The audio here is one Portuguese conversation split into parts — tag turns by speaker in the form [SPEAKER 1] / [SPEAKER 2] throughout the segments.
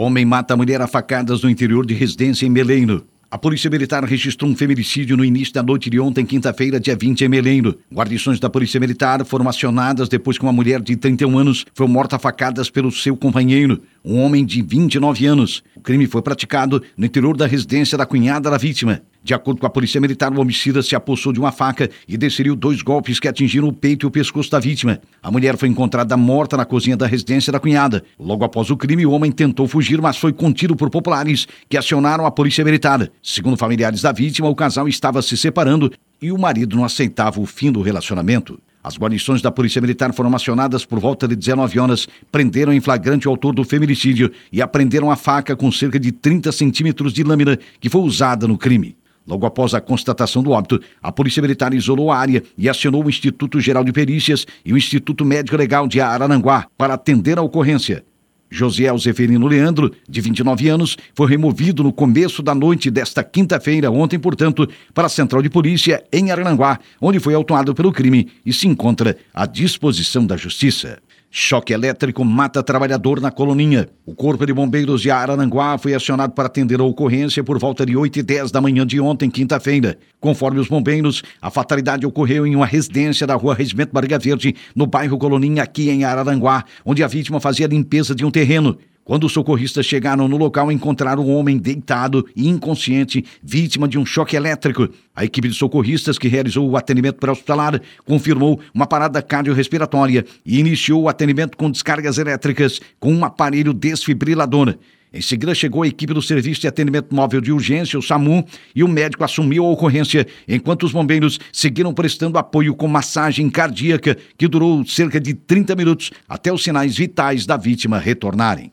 [SPEAKER 1] Homem mata mulher a facadas no interior de residência em Meleiro. A Polícia Militar registrou um feminicídio no início da noite de ontem, quinta-feira, dia 20, em Meleiro. Guarnições da Polícia Militar foram acionadas depois que uma mulher de 31 anos foi morta a facadas pelo seu companheiro, um homem de 29 anos. O crime foi praticado no interior da residência da cunhada da vítima. De acordo com a Polícia Militar, o homicida se apossou de uma faca e desferiu dois golpes que atingiram o peito e o pescoço da vítima. A mulher foi encontrada morta na cozinha da residência da cunhada. Logo após o crime, o homem tentou fugir, mas foi contido por populares que acionaram a Polícia Militar. Segundo familiares da vítima, o casal estava se separando e o marido não aceitava o fim do relacionamento. As guarnições da Polícia Militar foram acionadas por volta de 19 horas, prenderam em flagrante o autor do feminicídio e apreenderam a faca com cerca de 30 centímetros de lâmina que foi usada no crime. Logo após a constatação do óbito, a Polícia Militar isolou a área e acionou o Instituto Geral de Perícias e o Instituto Médico Legal de Araranguá para atender a ocorrência. José Zeferino Leandro, de 29 anos, foi removido no começo da noite desta quinta-feira, ontem, portanto, para a Central de Polícia em Araranguá, onde foi autuado pelo crime e se encontra à disposição da Justiça. Choque elétrico mata trabalhador na coloninha. O Corpo de Bombeiros de Araranguá foi acionado para atender a ocorrência por volta de 8 e 10 da manhã de ontem, quinta-feira. Conforme os bombeiros, a fatalidade ocorreu em uma residência da rua Regimento Barriga Verde, no bairro Coloninha, aqui em Araranguá, onde a vítima fazia limpeza de um terreno. Quando os socorristas chegaram no local, encontraram um homem deitado e inconsciente, vítima de um choque elétrico. A equipe de socorristas que realizou o atendimento pré-hospitalar confirmou uma parada cardiorrespiratória e iniciou o atendimento com descargas elétricas com um aparelho desfibrilador. Em seguida, chegou a equipe do Serviço de Atendimento Móvel de Urgência, o SAMU, e o médico assumiu a ocorrência, enquanto os bombeiros seguiram prestando apoio com massagem cardíaca, que durou cerca de 30 minutos até os sinais vitais da vítima retornarem.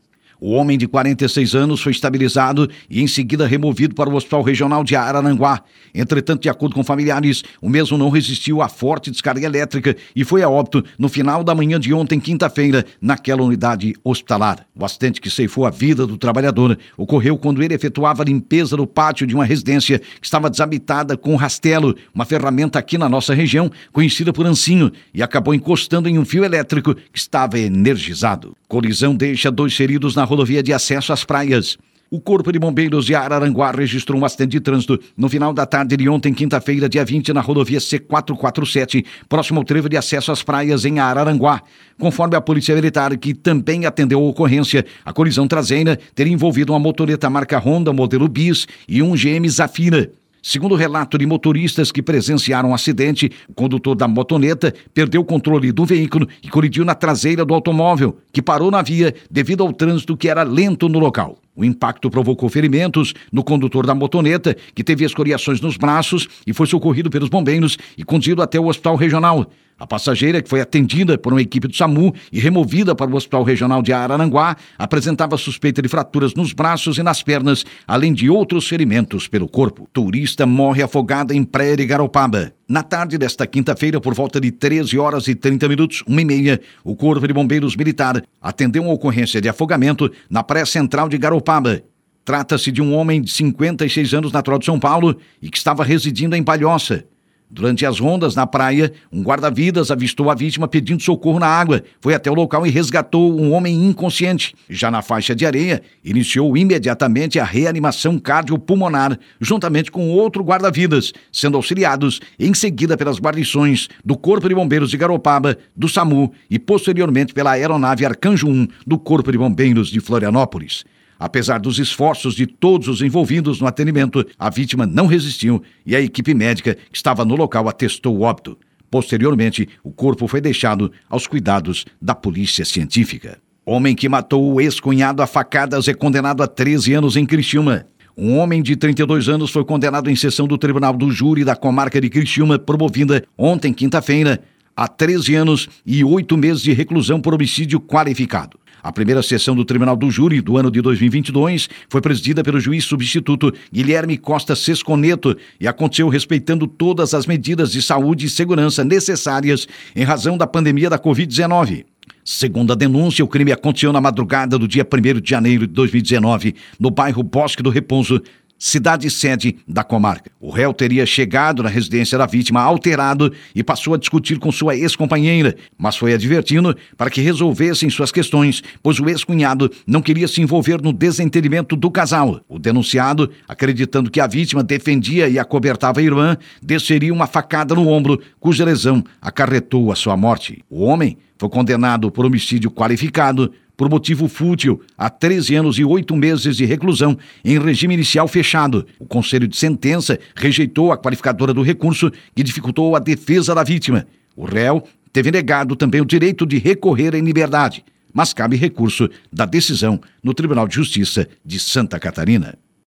[SPEAKER 1] O homem de 46 anos foi estabilizado e em seguida removido para o Hospital Regional de Araranguá. Entretanto, de acordo com familiares, o mesmo não resistiu à forte descarga elétrica e foi a óbito no final da manhã de ontem, quinta-feira, naquela unidade hospitalar. O acidente que ceifou a vida do trabalhador ocorreu quando ele efetuava a limpeza do pátio de uma residência que estava desabitada com rastelo, uma ferramenta aqui na nossa região conhecida por ancinho, e acabou encostando em um fio elétrico que estava energizado. Colisão deixa dois feridos na rodovia de acesso às praias. O Corpo de Bombeiros de Araranguá registrou um acidente de trânsito no final da tarde de ontem, quinta-feira, dia 20, na rodovia C447, próximo ao trevo de acesso às praias em Araranguá. Conforme a Polícia Militar, que também atendeu a ocorrência, a colisão traseira teria envolvido uma motoreta marca Honda modelo Bis e um GM Zafira. Segundo relato de motoristas que presenciaram o um acidente, o condutor da motoneta perdeu o controle do veículo e colidiu na traseira do automóvel, que parou na via devido ao trânsito que era lento no local. O impacto provocou ferimentos no condutor da motoneta, que teve escoriações nos braços e foi socorrido pelos bombeiros e conduzido até o hospital regional. A passageira, que foi atendida por uma equipe do SAMU e removida para o Hospital Regional de Araranguá, apresentava suspeita de fraturas nos braços e nas pernas, além de outros ferimentos pelo corpo. Turista morre afogada em Praia de Garopaba. Na tarde desta quinta-feira, por volta de 13 horas e 30 minutos, uma e meia, o Corpo de Bombeiros Militar atendeu uma ocorrência de afogamento na Praia Central de Garopaba. Trata-se de um homem de 56 anos natural de São Paulo e que estava residindo em Palhoça. Durante as rondas na praia, um guarda-vidas avistou a vítima pedindo socorro na água, foi até o local e resgatou um homem inconsciente. Já na faixa de areia, iniciou imediatamente a reanimação cardiopulmonar, juntamente com outro guarda-vidas, sendo auxiliados em seguida pelas guarnições do Corpo de Bombeiros de Garopaba, do SAMU e posteriormente pela aeronave Arcanjo 1 do Corpo de Bombeiros de Florianópolis. Apesar dos esforços de todos os envolvidos no atendimento, a vítima não resistiu e a equipe médica que estava no local atestou o óbito. Posteriormente, o corpo foi deixado aos cuidados da polícia científica. Homem que matou o ex-cunhado a facadas é condenado a 13 anos em Criciúma. Um homem de 32 anos foi condenado em sessão do Tribunal do Júri da comarca de Criciúma, promovida ontem, quinta-feira, a 13 anos e 8 meses de reclusão por homicídio qualificado. A primeira sessão do Tribunal do Júri do ano de 2022 foi presidida pelo juiz substituto Guilherme Costa Sesconeto e aconteceu respeitando todas as medidas de saúde e segurança necessárias em razão da pandemia da Covid-19. Segundo a denúncia, o crime aconteceu na madrugada do dia 1 de janeiro de 2019, no bairro Bosque do Repouso, cidade sede da comarca. O réu teria chegado na residência da vítima alterado e passou a discutir com sua ex-companheira, mas foi advertindo para que resolvessem suas questões, pois o ex-cunhado não queria se envolver no desentendimento do casal. O denunciado, acreditando que a vítima defendia e acobertava a irmã, desceria uma facada no ombro, cuja lesão acarretou a sua morte. O homem foi condenado por homicídio qualificado por motivo fútil a 13 anos e 8 meses de reclusão em regime inicial fechado. O Conselho de Sentença rejeitou a qualificadora do recurso que dificultou a defesa da vítima. O réu teve negado também o direito de recorrer em liberdade, mas cabe recurso da decisão no Tribunal de Justiça de Santa Catarina.